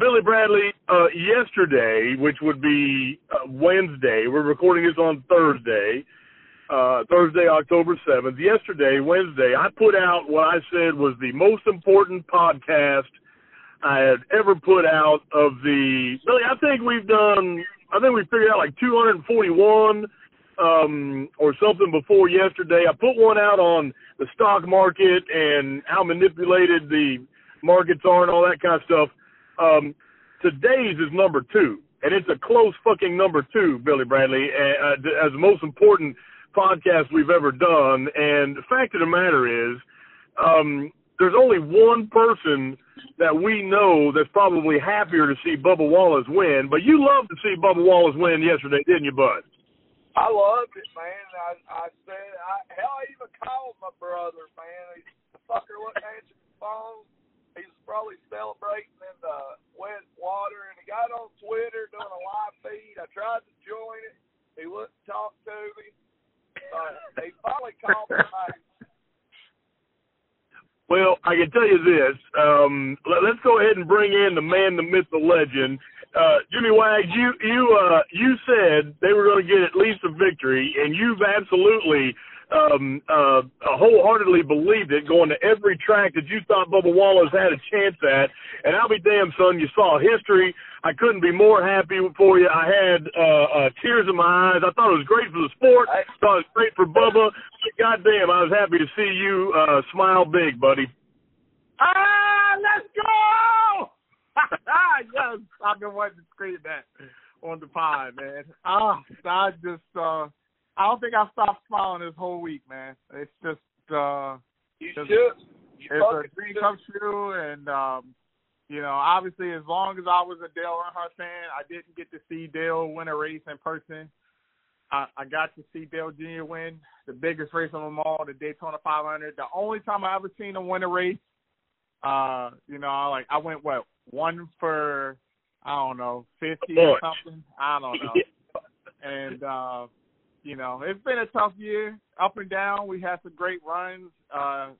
Billy Bradley, uh, yesterday, which would be uh, Wednesday, we're recording this on Thursday, uh, Thursday, October 7th. Yesterday, Wednesday, I put out what I said was the most important podcast I had ever put out of the, Billy, I think we've done, I think we figured out like 241 um, or something before yesterday. I put one out on the stock market and how manipulated the markets are and all that kind of stuff. Um, today's is number two, and it's a close fucking number two, Billy Bradley, uh, as the most important podcast we've ever done. And the fact of the matter is, um, there's only one person that we know that's probably happier to see Bubba Wallace win. But you loved to see Bubba Wallace win yesterday, didn't you, Bud? I loved it, man. I I said, I, hell, I even called my brother, man. He, the fucker wouldn't answer the phone. He was probably celebrating the wet water, and he got on Twitter doing a live feed. I tried to join it. He wouldn't talk to me. Uh, he finally called me. Well, I can tell you this. Um, let, let's go ahead and bring in the man, the myth, the legend, uh, Jimmy Wags, you you uh, you said they were going to get at least a victory, and you've absolutely um, uh, wholeheartedly believed it, going to every track that you thought Bubba Wallace had a chance at. And I'll be damned, son, you saw history. I couldn't be more happy for you. I had uh, uh, tears in my eyes. I thought it was great for the sport. I thought it was great for Bubba. But goddamn, I was happy to see you uh, smile big, buddy. Ah, let's go! yes, I've been wanting to scream that on the pod, man. Ah, I just uh I don't think I stopped smiling this whole week, man. It's just uh you should. You it's a dream come true and um you know, obviously as long as I was a Dale Earnhardt fan, I didn't get to see Dale win a race in person. I, I got to see Dale Jr. win the biggest race of them all, the Daytona 500. The only time I ever seen him win a race, uh, you know, I like I went what one for I don't know fifty or something. I don't know. and uh, you know, it's been a tough year, up and down. We had some great runs uh,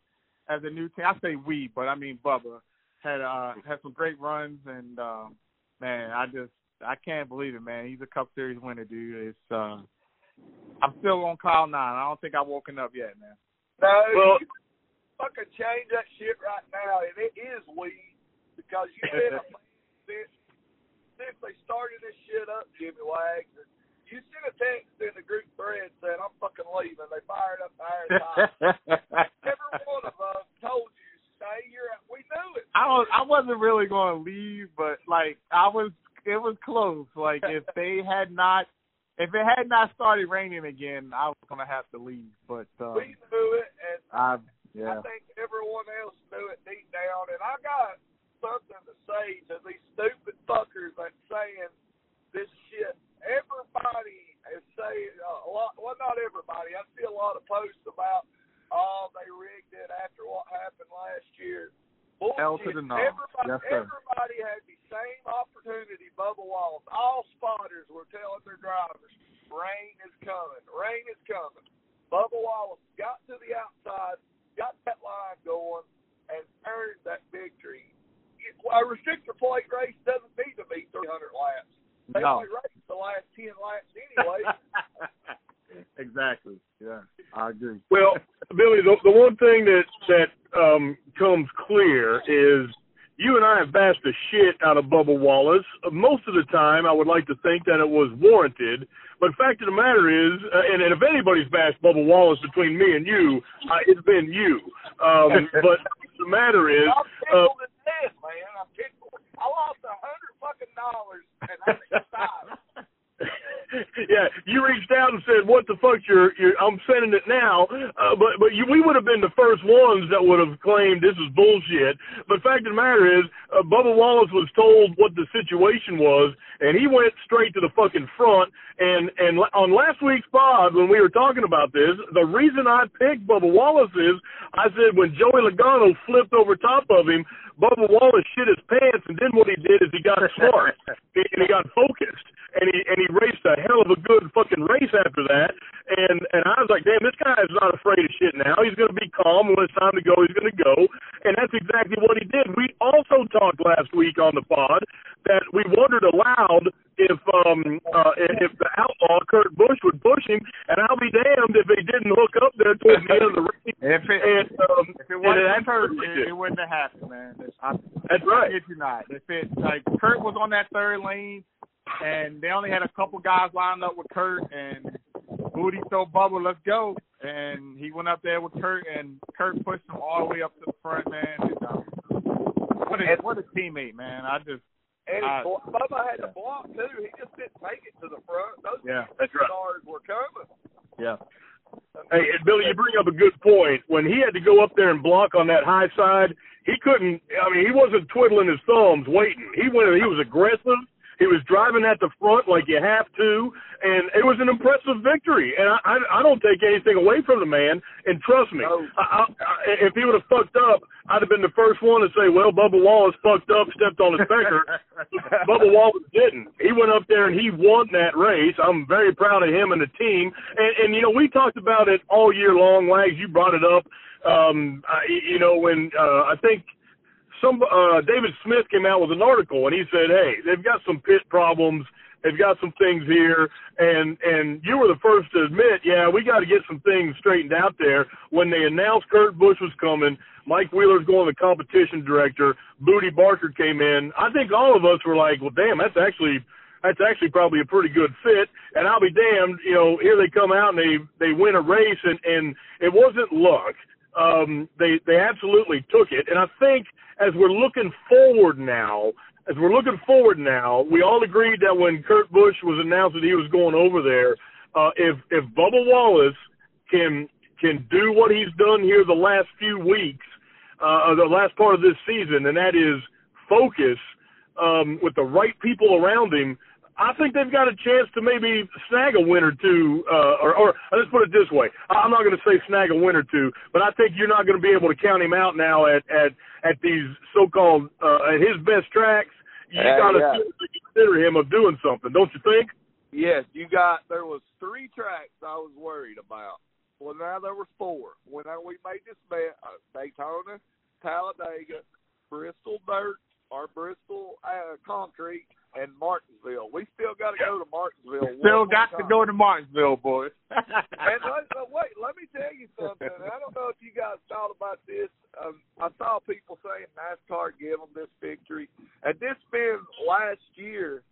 as a new team. I say we, but I mean Bubba had uh, had some great runs, and uh, man, I just I can't believe it, man. He's a Cup Series winner, dude. It's uh, I'm still on cloud nine. I don't think I've woken up yet, man. No, well, you fucking change that shit right now, and it is weed because you've been a since since they started this shit up, Jimmy Wags. And you sent a text in the group thread saying I'm fucking leaving. They fired up the iron Every one of us told you stay. You're. We knew it. I was. I wasn't really going to leave, but like I was. It was close. Like if they had not. If it had not started raining again, I was gonna have to leave. But um, we knew it, and I, yeah. I think everyone else knew it deep down. And I got something to say to these stupid fuckers that's saying this shit. Everybody is saying uh, a lot. Well, not everybody. I see a lot of posts about, oh, they rigged it after what happened last year. Bullshit. Hell to the no. Everybody, yes, sir. everybody had the same opportunity. Bubba Wallace. All spotters were telling their drivers, "Rain is coming. Rain is coming." Bubba Wallace got to the outside, got that line going, and earned that victory a restrictor plate race doesn't need to be 300 laps. They no. only race the last 10 laps anyway. exactly. Yeah, I agree. Well, Billy, the, the one thing that that um, comes clear is you and I have bashed the shit out of Bubba Wallace. Most of the time, I would like to think that it was warranted. But fact of the matter is, uh, and, and if anybody's bashed Bubba Wallace between me and you, uh, it's been you. Um, but the matter is, uh, dead, man. I'm tickled. I lost a hundred fucking dollars and I think yeah, you reached out and said, "What the fuck? You're, you're I'm sending it now." Uh, but but you, we would have been the first ones that would have claimed this is bullshit. But fact of the matter is, uh, Bubba Wallace was told what the situation was, and he went straight to the fucking front. And and on last week's pod, when we were talking about this, the reason I picked Bubba Wallace is I said when Joey Logano flipped over top of him, Bubba Wallace shit his pants, and then what he did is he got smart and he got focused, and he and he raced a hell of a good fucking race after that. and and I was like, damn, this guy is not afraid of shit now. He's going to be calm when it's time to go. He's going to go, and that's exactly what he did. We also talked last week on the pod that we wondered aloud if um uh if the outlaw Kurt Busch would push him, and I'll be damned if he didn't hook up there towards the end of the race. If it And um, if it wasn't and Kurt, it, it wouldn't have happened, man. I, That's right. I kid you not. If it like Kurt was on that third lane, and they only had a couple guys lined up with Kurt, and Bootie told Bubba, "Let's go," and he went up there with Kurt, and Kurt pushed him all the way up to the front, man. And, um, what a what a teammate, man. I just And Uh, uh, Bubba had to block too. He just didn't make it to the front. Those yeah That's right. stars were coming. yeah. Hey, and Billy, you bring up a good point. When he had to go up there and block on that high side, he couldn't. I mean, he wasn't twiddling his thumbs, waiting. He went. He was aggressive. He was driving at the front like you have to, and it was an impressive victory. And I, I, I don't take anything away from the man. And trust me, No. I, I, if he would have fucked up, I'd have been the first one to say, "Well, Bubba Wallace fucked up, stepped on his finger." Bubba Wallace didn't. He went up there and he won that race. I'm very proud of him and the team. And, and you know, we talked about it all year long. Wags, you brought it up. Um, I, you know, when uh, I think some uh, David Smith came out with an article and he said, "Hey, they've got some pit problems." They've got some things here, and and you were the first to admit, yeah, we got to get some things straightened out there. When they announced Kurt Busch was coming, Mike Wheeler's going the competition director, Bootie Barker came in. I think all of us were like, well, damn, that's actually that's actually probably a pretty good fit. And I'll be damned, you know, here they come out and they they win a race, and and it wasn't luck. Um, they they absolutely took it, and I think as we're looking forward now, as we're looking forward now, we all agreed that when Kurt Busch was announced that he was going over there, uh, if if Bubba Wallace can can do what he's done here the last few weeks, uh, the last part of this season, and that is focus um, with the right people around him. I think they've got a chance to maybe snag a win or two, uh, or, or let's put it this way: I'm not going to say snag a win or two, but I think you're not going to be able to count him out now at at at these so-called uh, at his best tracks. You Yeah, got to yeah. consider him of doing something, don't you think? Yes, you got. There was three tracks I was worried about. Well, now there were four. When I, we made this bet, uh, Daytona, Talladega, Bristol Dirt, or Bristol uh, Concrete, and Martinsville. We still got to go to Martinsville. Still got to go to Martinsville, boys. And let, but wait, let me tell you something. I don't know if you guys thought about this. Um, I saw people saying NASCAR give them this victory. Had this been last year,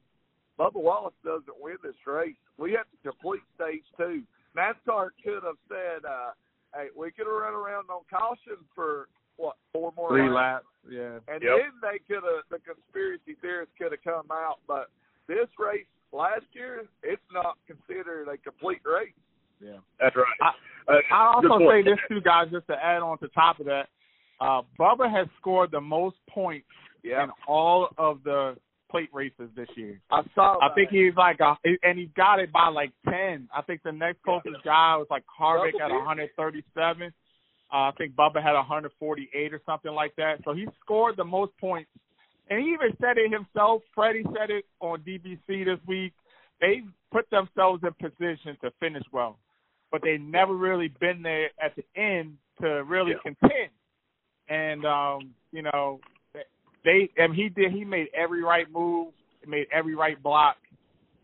Bubba Wallace doesn't win this race. We have to complete stage two. NASCAR could have said, uh, "Hey, we could have run around on caution for what four more Three laps." laps, yeah. And Yep. then they could have the conspiracy theorists could have come out, but this race last year, it's not considered a complete race. Yeah. That's right. I- Uh, I also say this too, guys, just to add on to top of that. Uh, Bubba has scored the most points Yeah, in all of the plate races this year. I saw. I think he's like a, and he got it by like ten. I think the next closest guy was like Harvick Double at digits. 137. Uh, I think Bubba had 148 or something like that. So he scored the most points, and he even said it himself. Freddie said it on DBC this week. They put themselves in position to finish well, but they never really been there at the end to really Yeah. contend. And um, you know, they and he did. He made every right move, made every right block,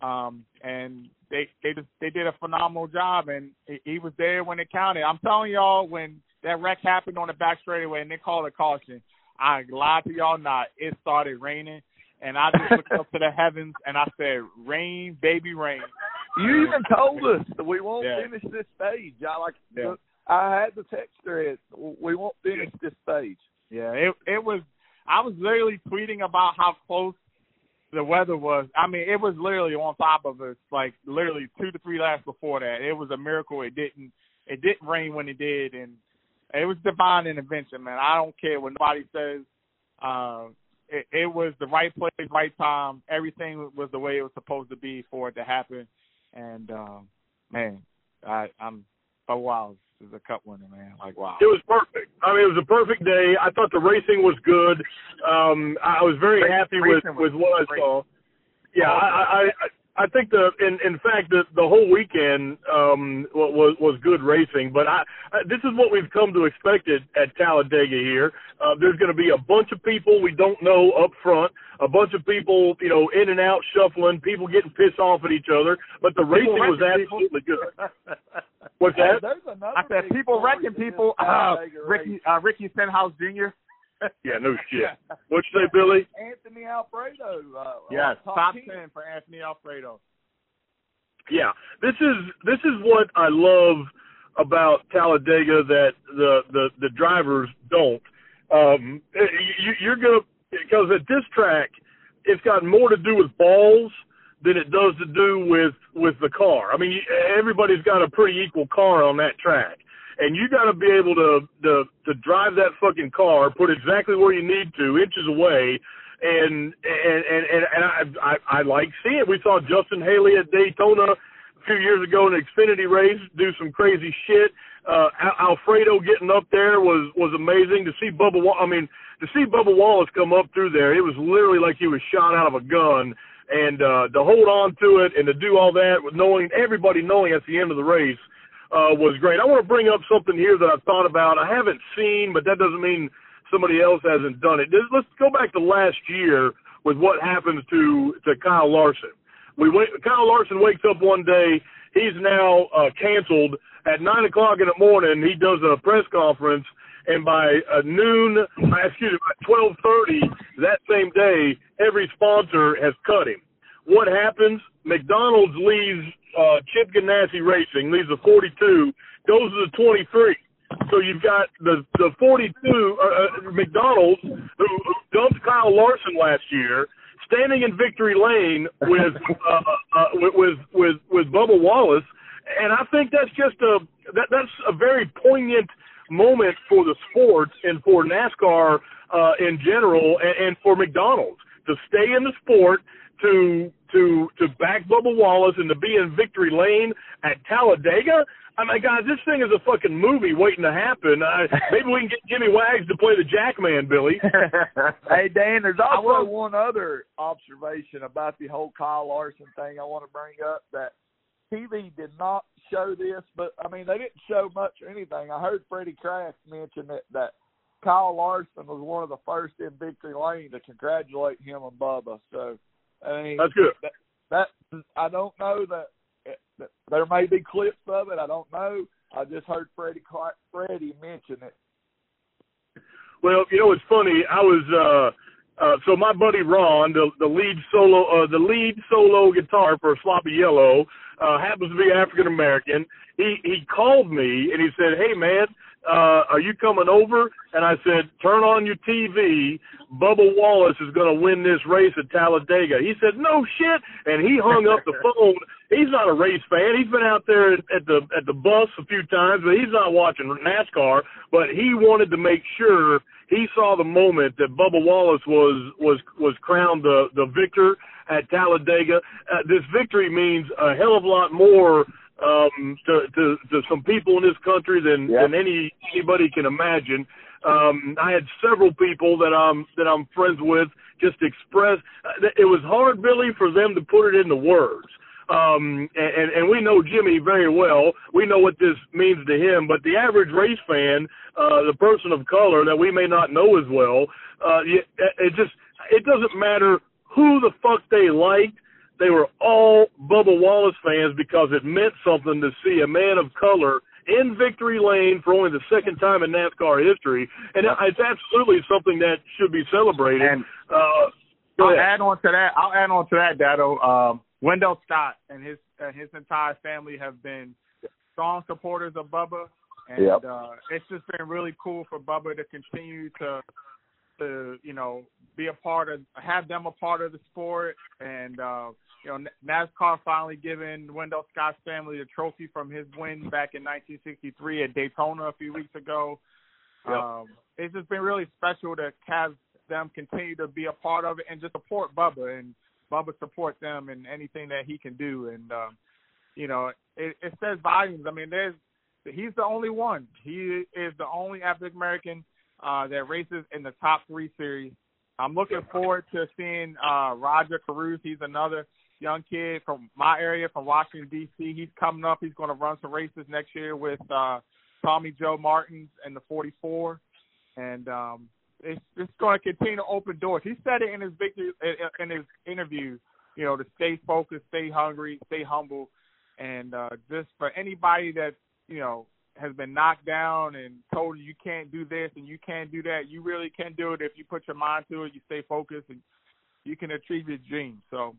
um, and they they just they did a phenomenal job. And he, he was there when it counted. I'm telling y'all, when that wreck happened on the back straightaway and they called a caution, I lied to y'all not. It started raining, and I just looked up to the heavens and I said, "Rain, baby, rain." You even told us that we won't Yeah. finish this stage. I like. Yeah. I had the text thread. We won't finish this stage. Yeah, it it was. I was literally tweeting about how close the weather was. I mean, it was literally on top of us, like literally two to three laps before that. It was a miracle. It didn't. It didn't rain when it did, and it was divine intervention, man. I don't care what nobody says. Uh, it, it was the right place, right time. Everything was the way it was supposed to be for it to happen, and um, man, I, I'm wow, this is a cup winner, man. Like wow. It was perfect. I mean, it was a perfect day. I thought the racing was good. Um, I was very happy with with what I saw. Yeah, I, I, I I think the in in fact the the whole weekend um was was good racing, but I, I this is what we've come to expect at, at Talladega here. Uh, there's going to be a bunch of people we don't know up front, a bunch of people you know in and out shuffling, people getting pissed off at each other, but the racing was absolutely good. What's that? I said people wrecking people. Uh, Ricky uh, Ricky Stenhouse Jr. yeah, no shit. What'd you say, Billy? Anthony Alfredo. Uh, yes, top, top 10. ten for Anthony Alfredo. Yeah, this is this is what I love about Talladega that the the the drivers don't. Um, you, you're gonna because at this track, it's got more to do with balls than it does to do with with the car. I mean, everybody's got a pretty equal car on that track and you got to be able to, to to drive that fucking car, put exactly where you need to, inches away, and and and and, and I, I I like seeing. We saw Justin Haley at Daytona a few years ago in an Xfinity race do some crazy shit. Uh, Alfredo getting up there was was amazing to see Bubba. I mean, to see Bubba Wallace come up through there, it was literally like he was shot out of a gun. And uh, to hold on to it and to do all that with knowing everybody knowing at the end of the race uh, was great. I want to bring up something here that I've thought about. I haven't seen, but that doesn't mean somebody else hasn't done it. Let's go back to last year with what happens to to Kyle Larson. We went, Kyle Larson wakes up one day. He's now uh, canceled at nine o'clock in the morning. He does a press conference, and by uh, noon, excuse me, by twelve thirty that same day, every sponsor has cut him. What happens? McDonald's leaves uh, Chip Ganassi Racing, leaves the 42, Those are the 23. So you've got the the 42 uh, uh, McDonald's who, who dumped Kyle Larson last year, standing in victory lane with uh, uh, with with with Bubba Wallace, and I think that's just a that that's a very poignant moment for the sport and for NASCAR uh, in general, and, and for McDonald's to stay in the sport to to to back Bubba Wallace and to be in victory lane at Talladega. I mean, guys, this thing is a fucking movie waiting to happen. Uh, maybe we can get Jimmy Wags to play the Jackman, Billy. hey, Dan, there's also one other observation about the whole Kyle Larson thing I want to bring up that TV did not show this, but I mean, they didn't show much or anything. I heard Freddie Kraft mention that, that Kyle Larson was one of the first in victory lane to congratulate him and Bubba. So I mean, that's good. That, that I don't know that, that there may be clips of it. I don't know. I just heard Freddie Freddie mention it. Well, you know it's funny. I was uh uh so my buddy Ron, the the lead solo uh the lead solo guitar for Sloppy Yellow, uh happens to be African American. He he called me and he said, "Hey man, uh, are you coming over? And I said, turn on your TV. Bubba Wallace is going to win this race at Talladega. He said, no shit. And he hung up the phone. He's not a race fan. He's been out there at the, at the bus a few times, but he's not watching NASCAR, but he wanted to make sure he saw the moment that Bubba Wallace was, was, was crowned the, the victor at Talladega. Uh, this victory means a hell of a lot more um, to, to, to some people in this country than, yeah. than any anybody can imagine. Um, I had several people that I'm that I'm friends with just express. Uh, it was hard, Billy, for them to put it into words. Um, and, and we know Jimmy very well. We know what this means to him. But the average race fan, uh, the person of color that we may not know as well, uh, it, it just it doesn't matter who the fuck they liked they were all Bubba Wallace fans because it meant something to see a man of color in victory lane for only the second time in NASCAR history, and it's absolutely something that should be celebrated. And uh, I'll add on to that. I'll add on to that, Dado. Um, Wendell Scott and his and his entire family have been strong supporters of Bubba, and yep. uh, it's just been really cool for Bubba to continue to to you know be a part of have them a part of the sport and uh you know NASCAR finally giving Wendell Scott's family a trophy from his win back in 1963 at Daytona a few weeks ago. Yep. Um it's just been really special to have them continue to be a part of it and just support Bubba and Bubba support them in anything that he can do and um you know it, it says volumes. I mean there's he's the only one. He is the only African American uh, that races in the top three series I'm looking forward to seeing uh Rajah Caruth. He's another young kid from my area, from Washington D.C. He's coming up. He's going to run some races next year with uh Tommy Joe Martins and the 44, and um, it's it's going to continue to open doors. He said it in his victory in his interview, you know, to stay focused, stay hungry, stay humble, and uh, just for anybody that you know has been knocked down and told you can't do this and you can't do that, you really can do it if you put your mind to it. You stay focused and you can achieve your dreams. So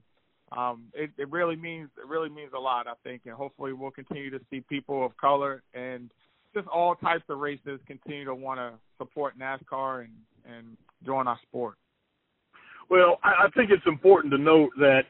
um, it, it really means it really means a lot, I think, and hopefully we'll continue to see people of color and just all types of races continue to want to support NASCAR and and join our sport. Well, I, I think it's important to note that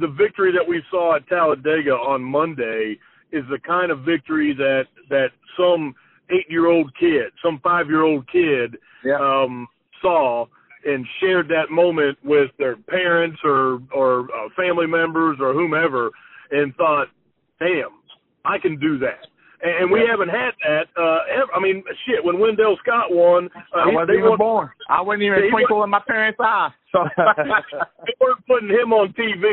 the victory that we saw at Talladega on Monday is the kind of victory that that some eight year old kid, some five year old kid yeah. um saw and shared that moment with their parents or or uh, family members or whomever and thought, "Damn, I can do that." and and we haven't had that. Uh, ever. I mean, shit. When Wendell Scott won, uh, I wasn't even won, born. I wasn't even a twinkle in my parents' eye. So they weren't putting him on TV.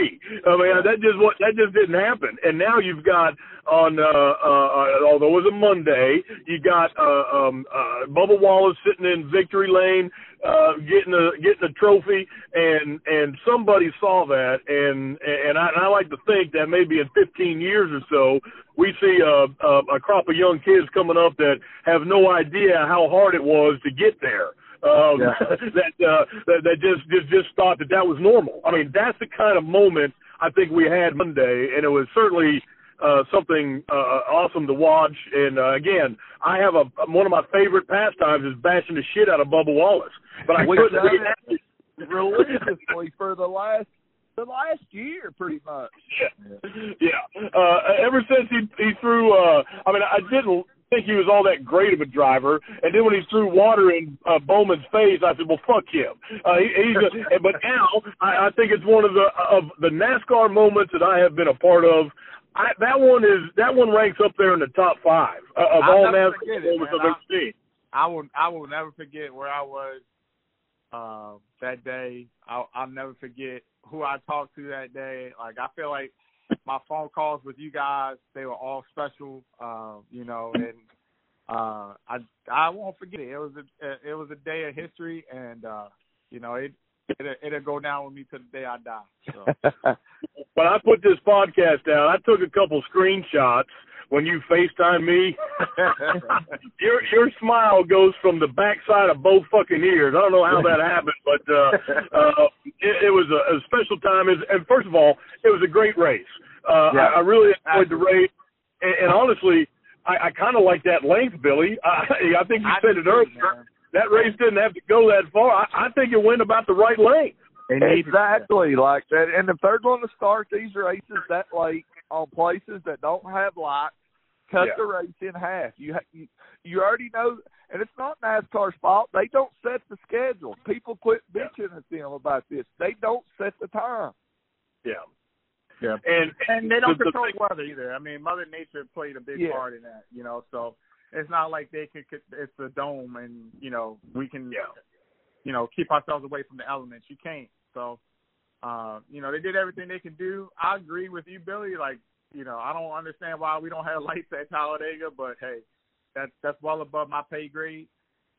I mean, that just what that just didn't happen. And now you've got on, uh, uh, uh, although it was a Monday, you got uh, um, uh, Bubba Wallace sitting in victory lane, uh, getting a getting a trophy, and and somebody saw that, and and I, and I like to think that maybe in 15 years or so, we see a, a, a crop of young kids coming up that have no idea how hard it was to get there. Um, yeah. that, uh, that that just just just thought that that was normal. I mean, that's the kind of moment I think we had Monday, and it was certainly uh, something uh, awesome to watch. And uh, again, I have a one of my favorite pastimes is bashing the shit out of Bubba Wallace, but I couldn't react religiously for the last the last year, pretty much. Yeah, yeah. Uh, ever since he he threw, uh, I mean, I didn't think he was all that great of a driver, and then when he threw water in uh, Bowman's face, I said, "Well, fuck him." Uh, he, he's a, but now I, I think it's one of the of the NASCAR moments that I have been a part of. I, that one is that one ranks up there in the top five uh, of I'll all NASCAR moments I've ever seen. I will I will never forget where I was uh, that day. I'll, I'll never forget who I talked to that day. Like I feel like my phone calls with you guys, they were all special. Uh, you know, and uh, I I won't forget it. It was a it was a day of history, and uh, you know it. It'll, it'll go down with me to the day I die. So. when I put this podcast out, I took a couple screenshots when you FaceTime me, your your smile goes from the backside of both fucking ears. I don't know how that happened, but uh, uh, it, it was a, a special time. And first of all, it was a great race. Uh, yeah. I, I really enjoyed the race, and, and honestly, I, I kind of like that length, Billy. I, I think you I said it earlier. That race didn't have to go that far. I, I think it went about the right length. Exactly like that. And if they're going to start these races that late on places that don't have lights, cut yeah. the race in half. You, you you already know, and it's not NASCAR's fault. They don't set the schedule. People quit bitching at them about this. They don't set the time. Yeah. Yeah, and and they don't the, control the weather either. I mean, Mother Nature played a big yeah. part in that. You know, so it's not like they can. It's a dome, and you know we can. Yeah. You know, keep ourselves away from the elements. You can't. So, uh, you know, they did everything they can do. I agree with you, Billy. Like you know, I don't understand why we don't have lights at Talladega, but hey, that's that's well above my pay grade.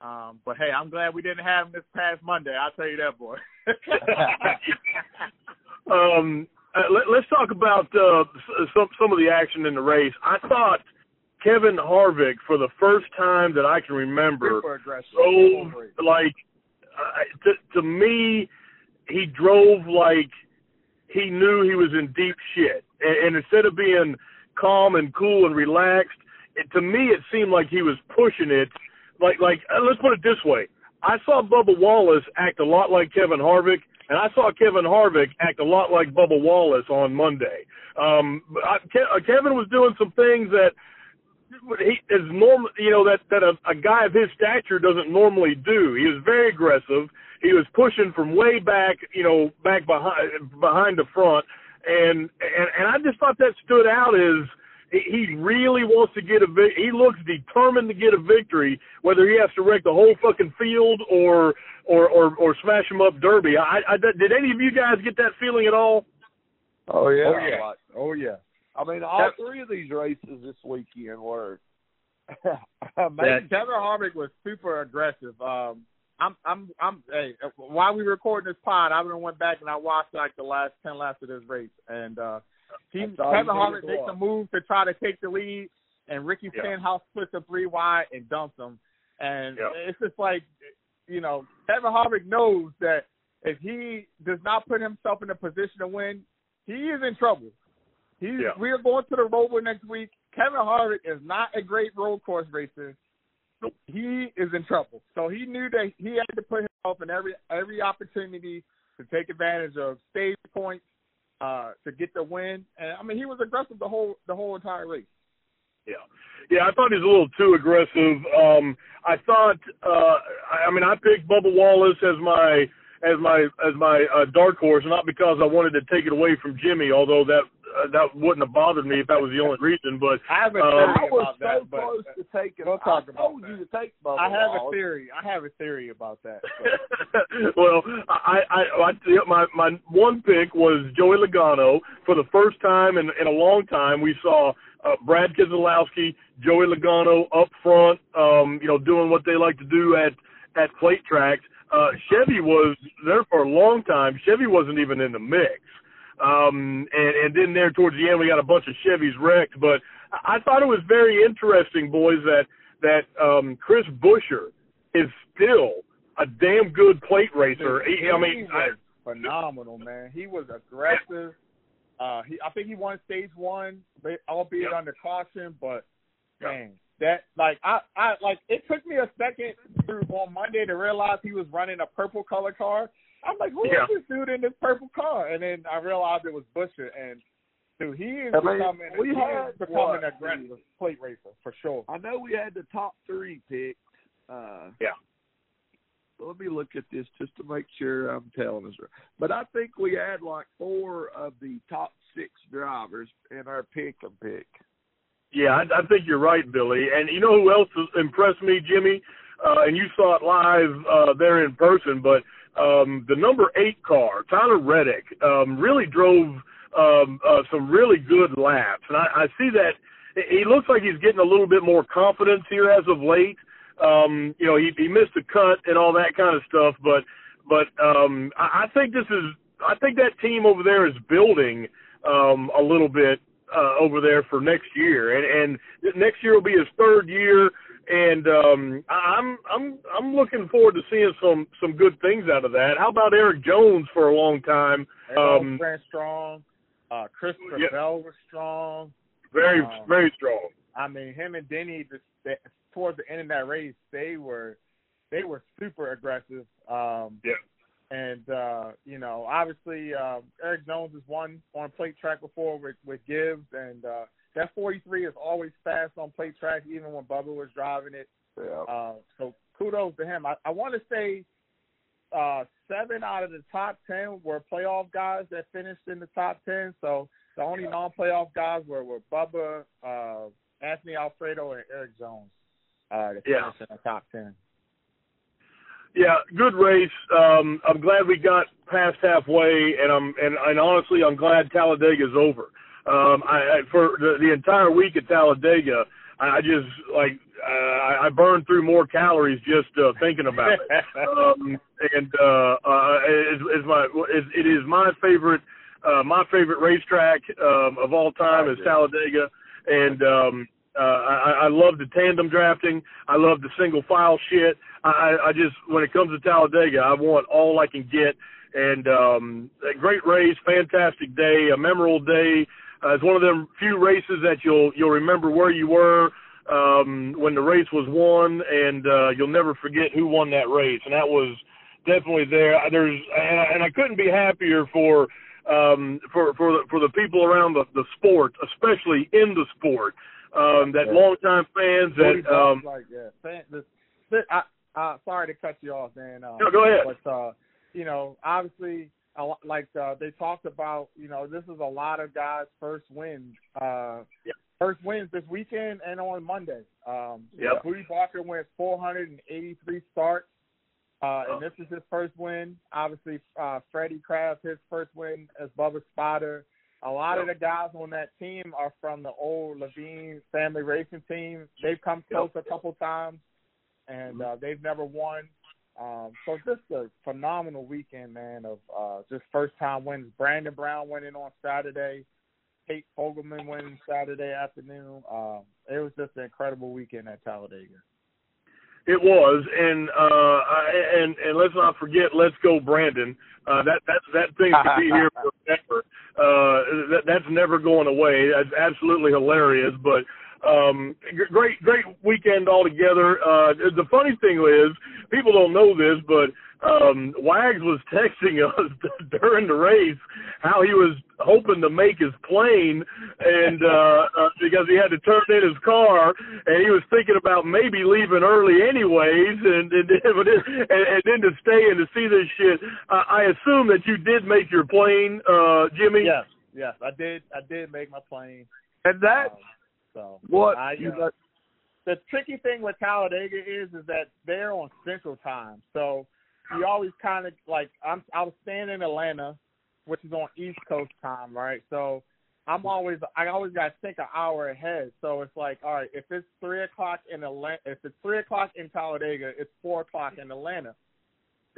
Um, but hey, I'm glad we didn't have them this past Monday. I'll tell you that, boy. um, uh, let, let's talk about uh, some some of the action in the race. I thought Kevin Harvick, for the first time that I can remember, drove like uh, to, to me, he drove like he knew he was in deep shit and, and instead of being calm and cool and relaxed, it, to me it seemed like he was pushing it. Like like uh, let's put it this way: I saw Bubba Wallace act a lot like Kevin Harvick, and I saw Kevin Harvick act a lot like Bubba Wallace on Monday. Um, I, Ke- uh, Kevin was doing some things that he is normal, you know, that that a, a guy of his stature doesn't normally do. He was very aggressive. He was pushing from way back, you know, back behind behind the front and and and I just thought that stood out as he he really wants to get a vic- he looks determined to get a victory whether he has to wreck the whole fucking field or or or, or smash him up derby I, I did any of you guys get that feeling at all Oh yeah. Oh yeah. Oh yeah. I mean, all three of these races this weekend were amazing. Kevin Harvick was super aggressive. Um, I'm, I'm, I'm. Hey, while we recording this pod, I went back and I watched like the last ten laps of this race, and uh, he Kevin Harvick makes a move to try to take the lead, and Ricky Yeah. Stenhouse splits a three wide and dumps him, and Yeah. it's just like, you know, Kevin Harvick knows that if he does not put himself in a position to win, he is in trouble. He's, Yeah. We are going to the Roval next week. Kevin Harvick is not a great road course racer. He is in trouble. So he knew that he had to put himself in every every opportunity to take advantage of stage points uh, to get the win. And I mean, he was aggressive the whole the whole entire race. Yeah. Yeah, I thought he was a little too aggressive. Um I thought uh I I mean I picked Bubba Wallace as my as my as my uh, dark horse not because I wanted to take it away from Jimmy, although that uh, that wouldn't have bothered me if that was the only reason, but I have a Um, theory I was about so that, but close to taking. we'll talk I about told that. you to take Bubba I have a theory. I have a theory about that. well, I, I, I, my, my one pick was Joey Logano. For the first time in, in a long time, we saw uh, Brad Keselowski, Joey Logano up front, um, you know, doing what they like to do at at plate tracks. Uh, Chevy was there for a long time. Chevy wasn't even in the mix. Um, and, and then there towards the end, we got a bunch of Chevys wrecked. But I thought it was very interesting, boys, that that um, Chris Buescher is still a damn good plate racer. He, I mean, he I, phenomenal, man. He was aggressive. Uh, he, I think he won stage one, albeit Yeah. under caution. But dang, that like I, I like it took me a second through on Monday to realize he was running a purple color car. I'm like, who is Yeah. this dude in this purple car? And then I realized it was Buescher, and dude, he is I mean, becoming we he is becoming what, an aggressive plate racer for sure. I know we had the top three picks. Uh, Yeah. Let me look at this just to make sure I'm telling this right. But I think we had like four of the top six drivers in our pick and pick. Yeah, I, I think you're right, Billy. And you know who else impressed me, Jimmy? Uh, and you saw it live uh, there in person, but um, the number eight car, Tyler Reddick, um, really drove um, uh, some really good laps. And I, I see that he looks like he's getting a little bit more confidence here as of late. Um, you know, he, he missed a cut and all that kind of stuff, but but um, I, I think this is I think that team over there is building um, a little bit uh, over there for next year, and and next year will be his third year, and um, I'm I'm I'm looking forward to seeing some some good things out of that. How about Erik Jones for a long time? Um, strong. Uh, Christopher Yeah. Bell was strong. Very Um, very strong. I mean, him and Denny just they, towards the end of that race, they were they were super aggressive. Um, Yeah. And uh, you know, obviously, uh, Erik Jones has won on plate track before with with Gibbs, and uh, that 43 is always fast on plate track, even when Bubba was driving it. Yeah. Uh, so kudos to him. I, I want to say uh, seven out of the top ten were playoff guys that finished in the top ten. So the only non-playoff guys were were Bubba, uh, Anthony Alfredo, and Erik Jones. Uh, that Yeah. finished in the top ten. Yeah, good race. Um, I'm glad we got past halfway, and I'm and, and honestly, I'm glad Talladega's over. Um, I, I for the, the entire week at Talladega, I I just like uh, I, burned through more calories just uh, thinking about it. um, and uh, uh, is, is my is, it is my favorite uh, my favorite racetrack um, of all time is Talladega, and um, uh, I, I love the tandem drafting. I love the single file shit. I I just when it comes to Talladega, I want all I can get. And um, a great race, fantastic day, a memorable day. Uh, it's one of them few races that you'll you'll remember where you were um, when the race was won, and uh, you'll never forget who won that race. And that was definitely there. There's and I, and I couldn't be happier for um, for for the, for the people around the, the sport, especially in the sport. Um, that Yeah. longtime fans that um, like yeah. Fan- this- this- I, uh, sorry to cut you off, Dan. Uh, No, go ahead. But uh, you know, obviously, like uh, they talked about, you know, this is a lot of guys' first wins. Uh, Yeah. first wins this weekend and on Monday. Um, Yep. Bootie Barker went 483 starts, uh, and this is his first win. Obviously, uh, Freddie Kraft, his first win as Bubba Spotter. A lot of the guys on that team are from the old Leavine family racing team. They've come close a couple times, and uh, they've never won. Um, so just a phenomenal weekend, man, of uh, just first time wins. Brandon Brown winning on Saturday. Tate Fogleman winning Saturday afternoon. Um, it was just an incredible weekend at Talladega. It was, and uh, and and let's not forget, let's go, Brandon. Uh, that that that thing could be here forever. Uh, that that's never going away. That's absolutely hilarious. But um, great great weekend altogether. Uh, the funny thing is, people don't know this, but um, Wags was texting us during the race how he was hoping to make his plane, and uh, uh, because he had to turn in his car, and he was thinking about maybe leaving early anyways, and and, and, and then to stay and to see this shit. I, I assume that you did make your plane, uh, Jimmy. Yes, yes, I did. I did make my plane. And that's Um, so what I, you uh, got. The tricky thing with Talladega is is that they're on Central Time, so you always kind of like I'm. I was staying in Atlanta, which is on East Coast time, right? So I'm always I always got to think an hour ahead. So it's like, all right, if it's three o'clock in Atlanta, if it's three o'clock in Talladega, it's four o'clock in Atlanta.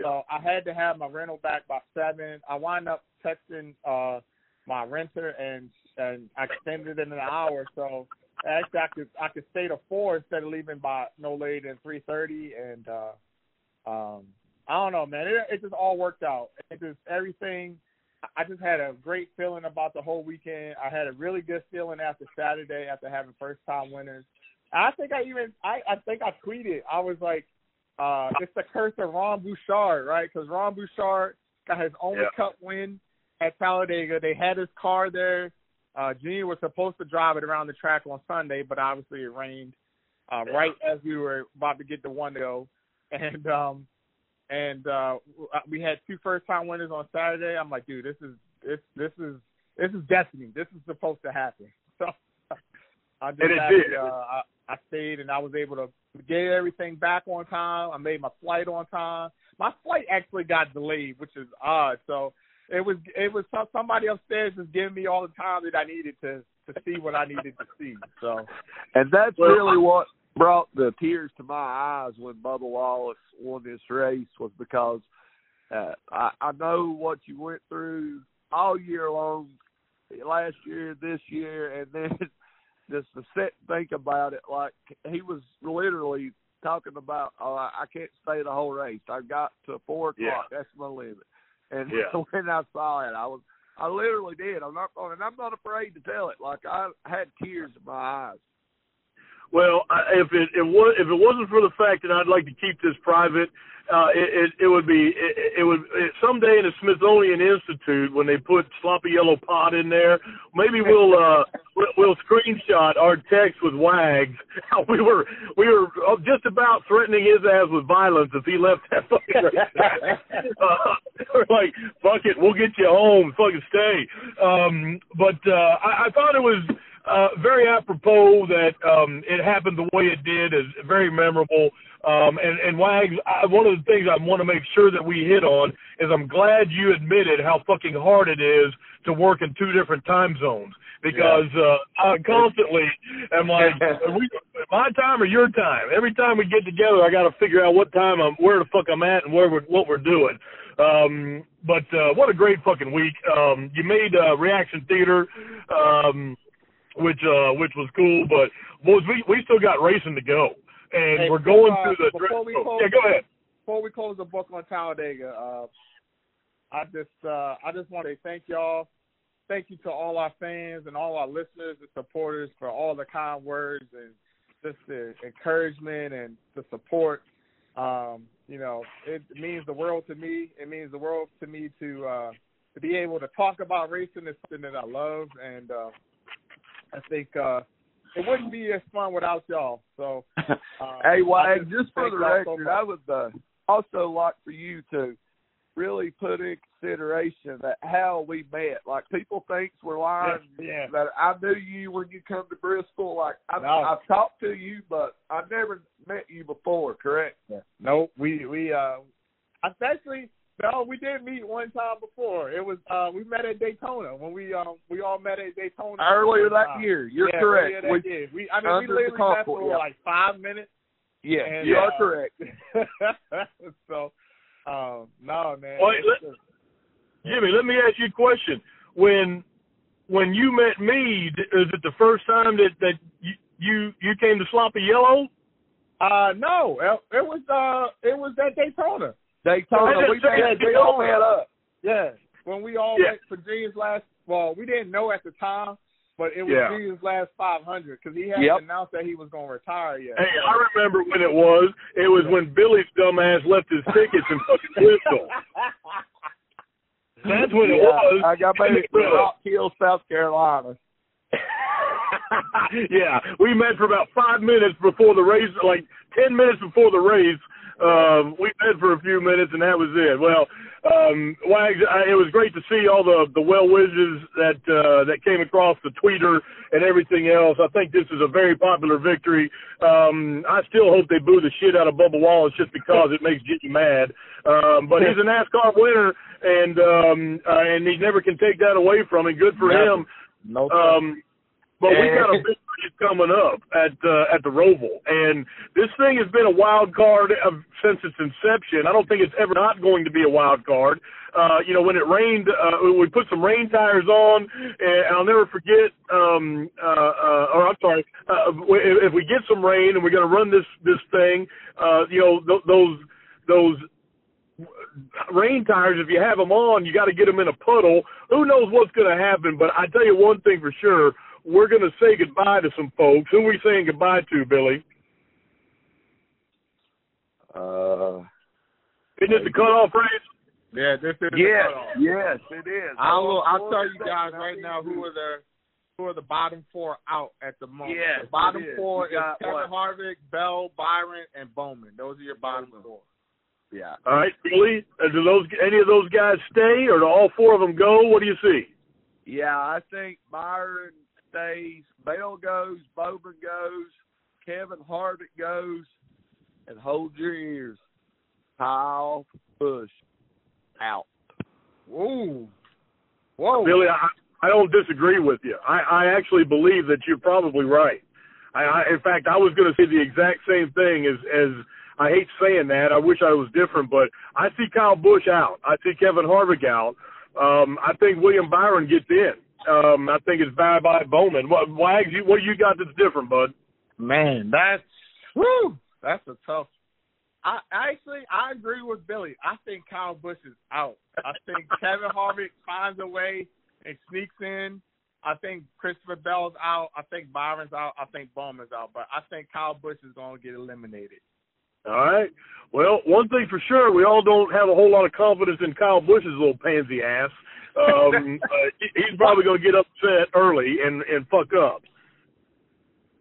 So I had to have my rental back by seven. I wind up texting uh my renter and and I extended it an hour. So actually I could I could stay to four instead of leaving by no later than three thirty and uh um I don't know man, it it just all worked out. It just everything I just had a great feeling about the whole weekend. I had a really good feeling after Saturday after having first time winners. I think I even I I think I tweeted. I was like uh it's the curse of Ron Bouchard, right? Cuz Ron Bouchard got his only Yeah. cup win at Talladega. They had his car there. Uh Junior was supposed to drive it around the track on Sunday, but obviously it rained uh Yeah. right as we were about to get the one to go. And um and uh we had two first time winners on Saturday. I'm like, dude, this is this this is this is destiny. This is supposed to happen. So I just And it happy, did. uh I, I stayed and I was able to get everything back on time. I made my flight on time. My flight actually got delayed, which is odd. So it was it was somebody upstairs just giving me all the time that I needed to to see what I needed to see. So And that's Well, really what brought the tears to my eyes when Bubba Wallace won this race was because uh, I, I know what you went through all year long, last year, this year, and then just to sit and think about it, like he was literally talking about, oh, I, I can't stay the whole race. I got to four o'clock. Yeah. That's my limit. And Yeah. when I saw it, I was, I literally did. I'm not, and I'm not afraid to tell it. Like I had tears in my eyes. Well, if it, it was if it wasn't for the fact that I'd like to keep this private, uh, it, it it would be it, it would it, someday in the Smithsonian Institute when they put sloppy yellow pot in there, maybe we'll uh we'll, screenshot our text with Wags. How we were we were just about threatening his ass with violence if he left that fucking. uh, we're like, fuck it, we'll get you home, fucking stay. Um, but uh, I, I thought it was uh, very apropos that um, it happened the way it did is very memorable. Um, and, and Wags, I, one of the things I want to make sure that we hit on is I'm glad you admitted how fucking hard it is to work in two different time zones because uh, I constantly am like, we, my time or your time? Every time we get together, I got to figure out what time I'm, where the fuck I'm at, and where we're, what we're doing. Um, but uh, what a great fucking week. Um, you made uh, reaction theater. Um, which uh which was cool. But boys, we we still got racing to go, and Hey, we're going uh, through the. before we oh, yeah, go ahead. before we close the book on Talladega, uh, I just uh, I just want to thank y'all. Thank you to all our fans and all our listeners and supporters for all the kind words and just the encouragement and the support. Um, you know, it means the world to me. It means the world to me to uh, to be able to talk about racing is something that I love, and uh, I think uh, it wouldn't be as fun without y'all. So, uh, hey, I Wag, just for the y'all so record, much. I would uh, also like for you to really put in consideration that how we met. Like people think we're lying. Yeah. That I knew you when you come to Bristol. Like I, No. I've talked to you, but I never met you before. Correct? No, we we uh, actually no, we did meet one time before. It was uh, we met at Daytona when we um we all met at Daytona Earlier that year. You're yeah, correct. earlier that We- year. We I mean we under the literally met for yeah. like five minutes. yeah, And, you are uh, correct. so, um, no man. Well, let- just- Jimmy, let me ask you a question. When when you met me, d- is it the first time that that you you, you came to Sloppy Yellow? uh, no, it, it was uh, it was at Daytona. Daytona. Yeah, We yeah, met. We all Daytona. met up. Yeah, when we all Yeah. went for G's last. Well, we didn't know at the time, but it was Yeah. G's last 500 because he hadn't Yep. announced that he was going to retire yet. Hey, I remember when it was. It was when Billy's dumbass left his tickets in fucking Bristol. That's what it was. I got back in Rock Hill, South Carolina. yeah, we met for about five minutes before the race, like ten minutes before the race. Um, we met for a few minutes, and that was it. Well, um, Wags, I, it was great to see all the the well wishes that uh, that came across the tweeter and everything else. I think this is a very popular victory. Um, I still hope they boo the shit out of Bubba Wallace just because it makes Jimmy mad. Um, but he's a NASCAR winner, and um, uh, and he never can take that away from him. Good for him. No. Um, but we got a big race coming up at uh, at the Roval, and this thing has been a wild card of, since its inception. I don't think it's ever not going to be a wild card. Uh, you know, when it rained, uh, we put some rain tires on, and I'll never forget. Um, uh, uh, or I'm sorry, uh, if we get some rain and we're going to run this this thing, uh, you know, th- those those rain tires, if you have them on, you got to get them in a puddle. Who knows what's going to happen? But I tell you one thing for sure: we're going to say goodbye to some folks. Who are we saying goodbye to, Billy? Uh, Isn't it the cutoff race? yeah, this is the yes, cutoff. yes, it is. I'll I'll tell you guys right now who are the who are the bottom four out at the moment. Yes, the bottom it is. four You is got Kevin what? Harvick, Bell, Byron, and Bowman. Those are your bottom Bowman. four. Yeah. All right, Billy. Uh, do those any of those guys stay, or do all four of them go? What do you see? Yeah, I think Byron stays, Bell goes, Bowman goes, Kevin Harvick goes, and hold your ears. Kyle Busch out. Whoa, whoa, Billy, I, I don't disagree with you. I, I actually believe that you're probably right. I, I in fact, I was going to say the exact same thing as as I hate saying that. I wish I was different, but I see Kyle Busch out. I see Kevin Harvick out. Um, I think William Byron gets in. Um, I think it's bye bye Bowman. What Wags? You, what you got that's different, bud? man, that's whoo, that's a tough. I actually I agree with Billy. I think Kyle Busch is out. I think Kevin Harvick finds a way and sneaks in. I think Christopher Bell's out. I think Byron's out. I think Bowman's out. But I think Kyle Busch is going to get eliminated. All right. Well, one thing for sure, we all don't have a whole lot of confidence in Kyle Busch's little pansy ass. Um, uh, he's probably going to get upset early and and fuck up.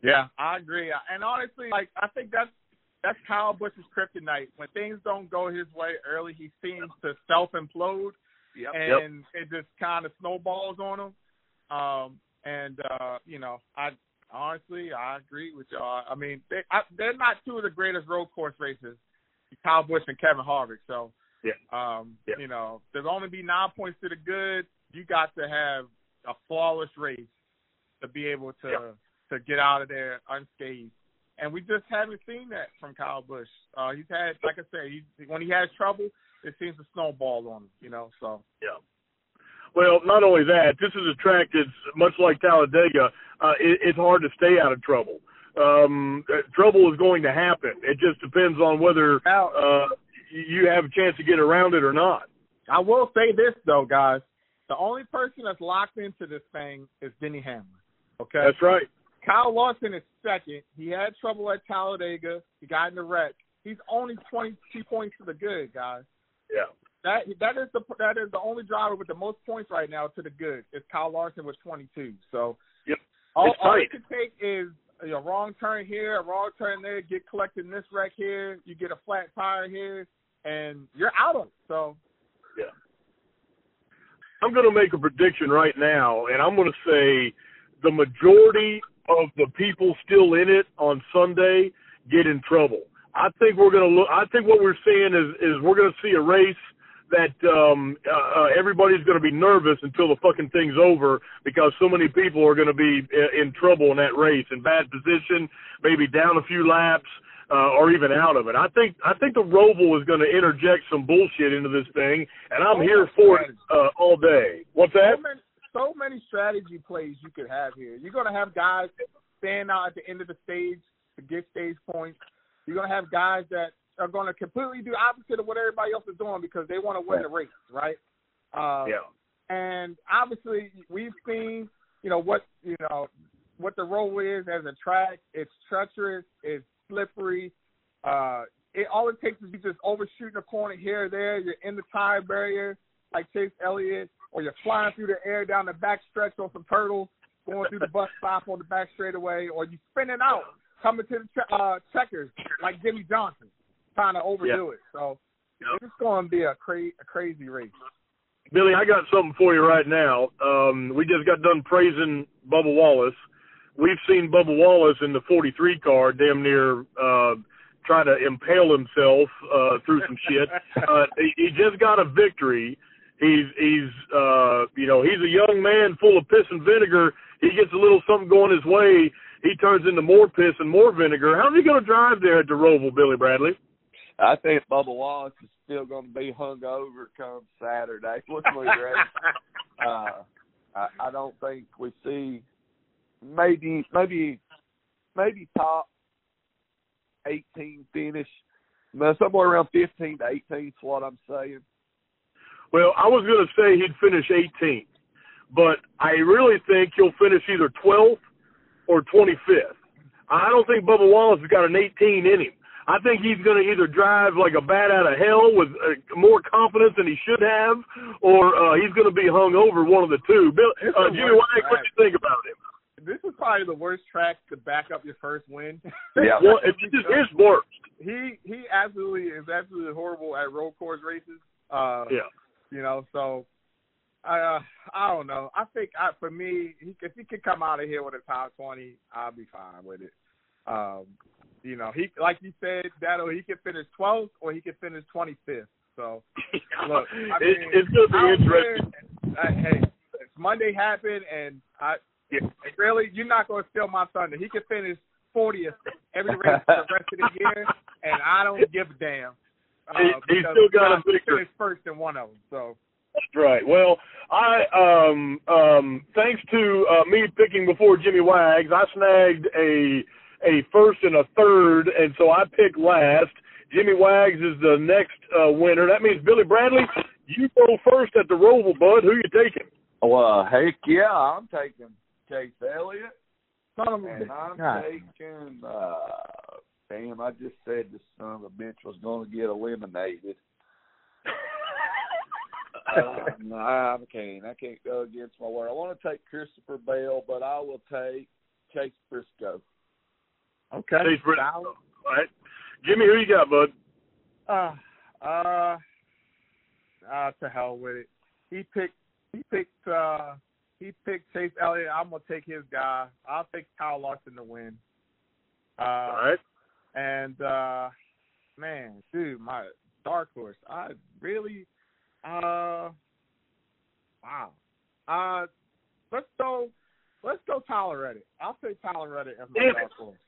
Yeah, I agree. And honestly, like I think that's that's Kyle Busch's kryptonite. When things don't go his way early, he seems to self implode Yep. and it just kind of snowballs on him. Um, and uh, you know, I honestly I agree with y'all. I mean, they I, they're not two of the greatest road course races, Kyle Busch and Kevin Harvick. So, Yeah. um, Yeah. you know, there's only be nine points to the good. You got to have a flawless race to be able to Yeah. to get out of there unscathed. And we just haven't seen that from Kyle Busch. Uh, he's had, like I said, he, when he has trouble, it seems to snowball on him. You know, so Yeah. Well, not only that, this is a track that's much like Talladega. Uh, it, it's hard to stay out of trouble. Um, uh, trouble is going to happen. It just depends on whether uh, you have a chance to get around it or not. I will say this though, guys. The only person that's locked into this thing is Denny Hamlin. Okay. That's right. Kyle Larson is second. He had trouble at Talladega. He got in a wreck. He's only 22 points to the good, guys. Yeah. That that is the that is the only driver with the most points right now to the good. Is Kyle Larson with 22. So Yep. all, all it could take is a wrong turn here, a wrong turn there, get collected in this wreck here, you get a flat tire here, and you're out of it. So Yeah. I'm going to make a prediction right now, and I'm going to say the majority of the people still in it on Sunday get in trouble. I think we're going to look. I think what we're seeing is is we're going to see a race that um uh, uh, everybody's going to be nervous until the fucking thing's over because so many people are going to be in, in trouble in that race in bad position, maybe down a few laps uh, or even out of it. I think I think the Roval is going to interject some bullshit into this thing, and I'm here for it uh, all day. What's that? So many, so many strategy plays you could have here. You're going to have guys stand out at the end of the stage to get stage points. You're going to have guys that are going to completely do opposite of what everybody else is doing because they want to win the race, right? Uh, yeah. And obviously, we've seen, you know, what you know, what the Roval is as a track. It's treacherous. It's slippery. Uh, it all it takes is you just overshooting a corner here or there. You're in the tire barrier like Chase Elliott, or you're flying through the air down the back stretch on some turtles, going through the bus stop on the back straightaway, or you're spinning out coming to the che- uh, checkers like Jimmie Johnson, trying to overdo Yeah. it. So Yeah. it's going to be a, cra- a crazy race. Billy, I got something for you right now. Um, we just got done praising Bubba Wallace. We've seen Bubba Wallace in the 43 car damn near uh, try to impale himself uh, through some shit. Uh, he, he just got a victory. He's he's uh, you know he's a young man full of piss and vinegar. He gets a little something going his way. He turns into more piss and more vinegar. How's he going to drive there at the Roval, Billy Bradley? I think Bubba Wallace is still going to be hung over come Saturday when we race. uh, I, I don't think we see maybe maybe maybe top eighteen finish, somewhere around fifteen to eighteen is what I'm saying. Well, I was going to say he'd finish 18th, but I really think he'll finish either 12th or 25th. I don't think Bubba Wallace has got an 18 in him. I think he's going to either drive like a bat out of hell with uh, more confidence than he should have, or uh, he's going to be hung over one of the two. Bill, It's uh, the Jimmy worst what do you think about him? This is probably the worst track to back up your first win. Yeah. Well, it's just his worst. he he absolutely is absolutely horrible at road course races. Uh, Yeah. You know, so I uh, I don't know. I think I, for me, he, if he could come out of here with a top twenty, I'll be fine with it. Um, you know, he like you said, Dado, he could finish twelfth or he could finish twenty fifth. So look, I it, it's going to be interesting. care. I, hey, Monday happened, and I Yeah. really you're not going to steal my thunder. He can finish fortieth every race for the rest of the year, and I don't give a damn. Uh, He- he's still got a Josh victory. first in one of them. So That's right. Well, I um um thanks to uh, me picking before Jimmy Wags, I snagged a a first and a third, and so I picked last. Jimmy Wags is the next uh, winner. That means Billy Bradley, you go first at the Roval, bud. Who you taking? Well, heck yeah, I'm taking Chase Elliott, son of a and I'm God. taking. Uh, damn, I just said the son of a bitch was going to get eliminated. uh, no, I can't. I can't go against my word. I want to take Christopher Bell, but I will take Chase Briscoe. Okay. Chase Briscoe. Solid. All right, Jimmy, who you got, bud? Uh, uh, uh, to hell with it. He picked. He picked. uh He picked Chase Elliott. I'm gonna take his guy. I'll take Kyle Larson to win. Uh, All right. And uh man, dude, my dark horse. I really uh wow. Uh let's go let's go Tyler Reddick. I'll take Tyler Reddick as my Damn dark horse.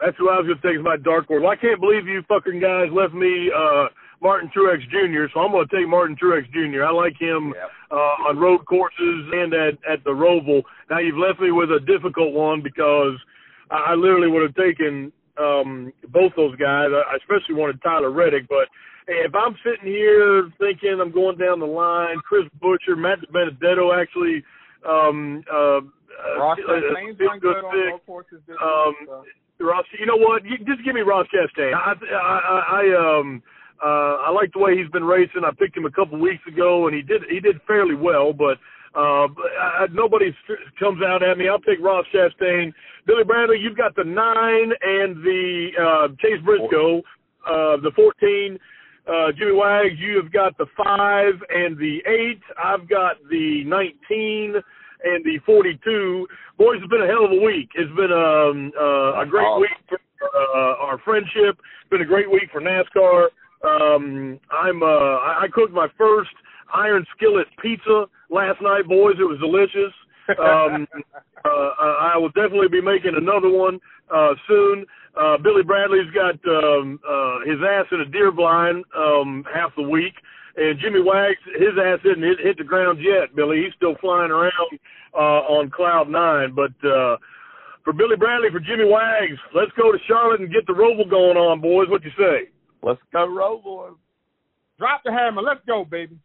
That's who I was going to take as my dark horse. I can't believe you fucking guys left me uh Martin Truex Jr., so I'm going to take Martin Truex Jr. I like him Yep. uh, on road courses and at at the Roval. Now you've left me with a difficult one because I, I literally would have taken um, both those guys. I especially wanted Tyler Reddick, but if I'm sitting here thinking I'm going down the line, Chris Buescher, Matt Benedetto actually. Um, uh, Ross uh, Chastain's uh, done good on pick. road this Um, week. So. Ross, you know what? You, just give me Ross Chastain. I, I, I, I um, uh, I like the way he's been racing. I picked him a couple weeks ago, and he did he did fairly well. But uh, I, nobody comes out at me. I'll take Ross Chastain. Billy Bradley, you've got the nine and the uh, Chase Briscoe, uh, the fourteen. Uh, Jimmy Wags, you have got the five and the eight. I've got the 19 and the 42. Boys, it's been a hell of a week. It's been um, uh, a great Awesome. week for uh, our friendship. It's been a great week for NASCAR. Um, I'm uh, I, I cooked my first iron skillet pizza last night, boys. It was delicious. Um, uh, I will definitely be making another one uh, soon. Uh, Billy Bradley's got um, uh, his ass in a deer blind um, half the week, and Jimmy Wags, his ass didn't hit, hit the ground yet. Billy, he's still flying around uh, on cloud nine. But uh, for Billy Bradley, for Jimmy Wags, let's go to Charlotte and get the Roval going on, boys. What you say? Let's go roll, boys. Drop the hammer. Let's go, baby.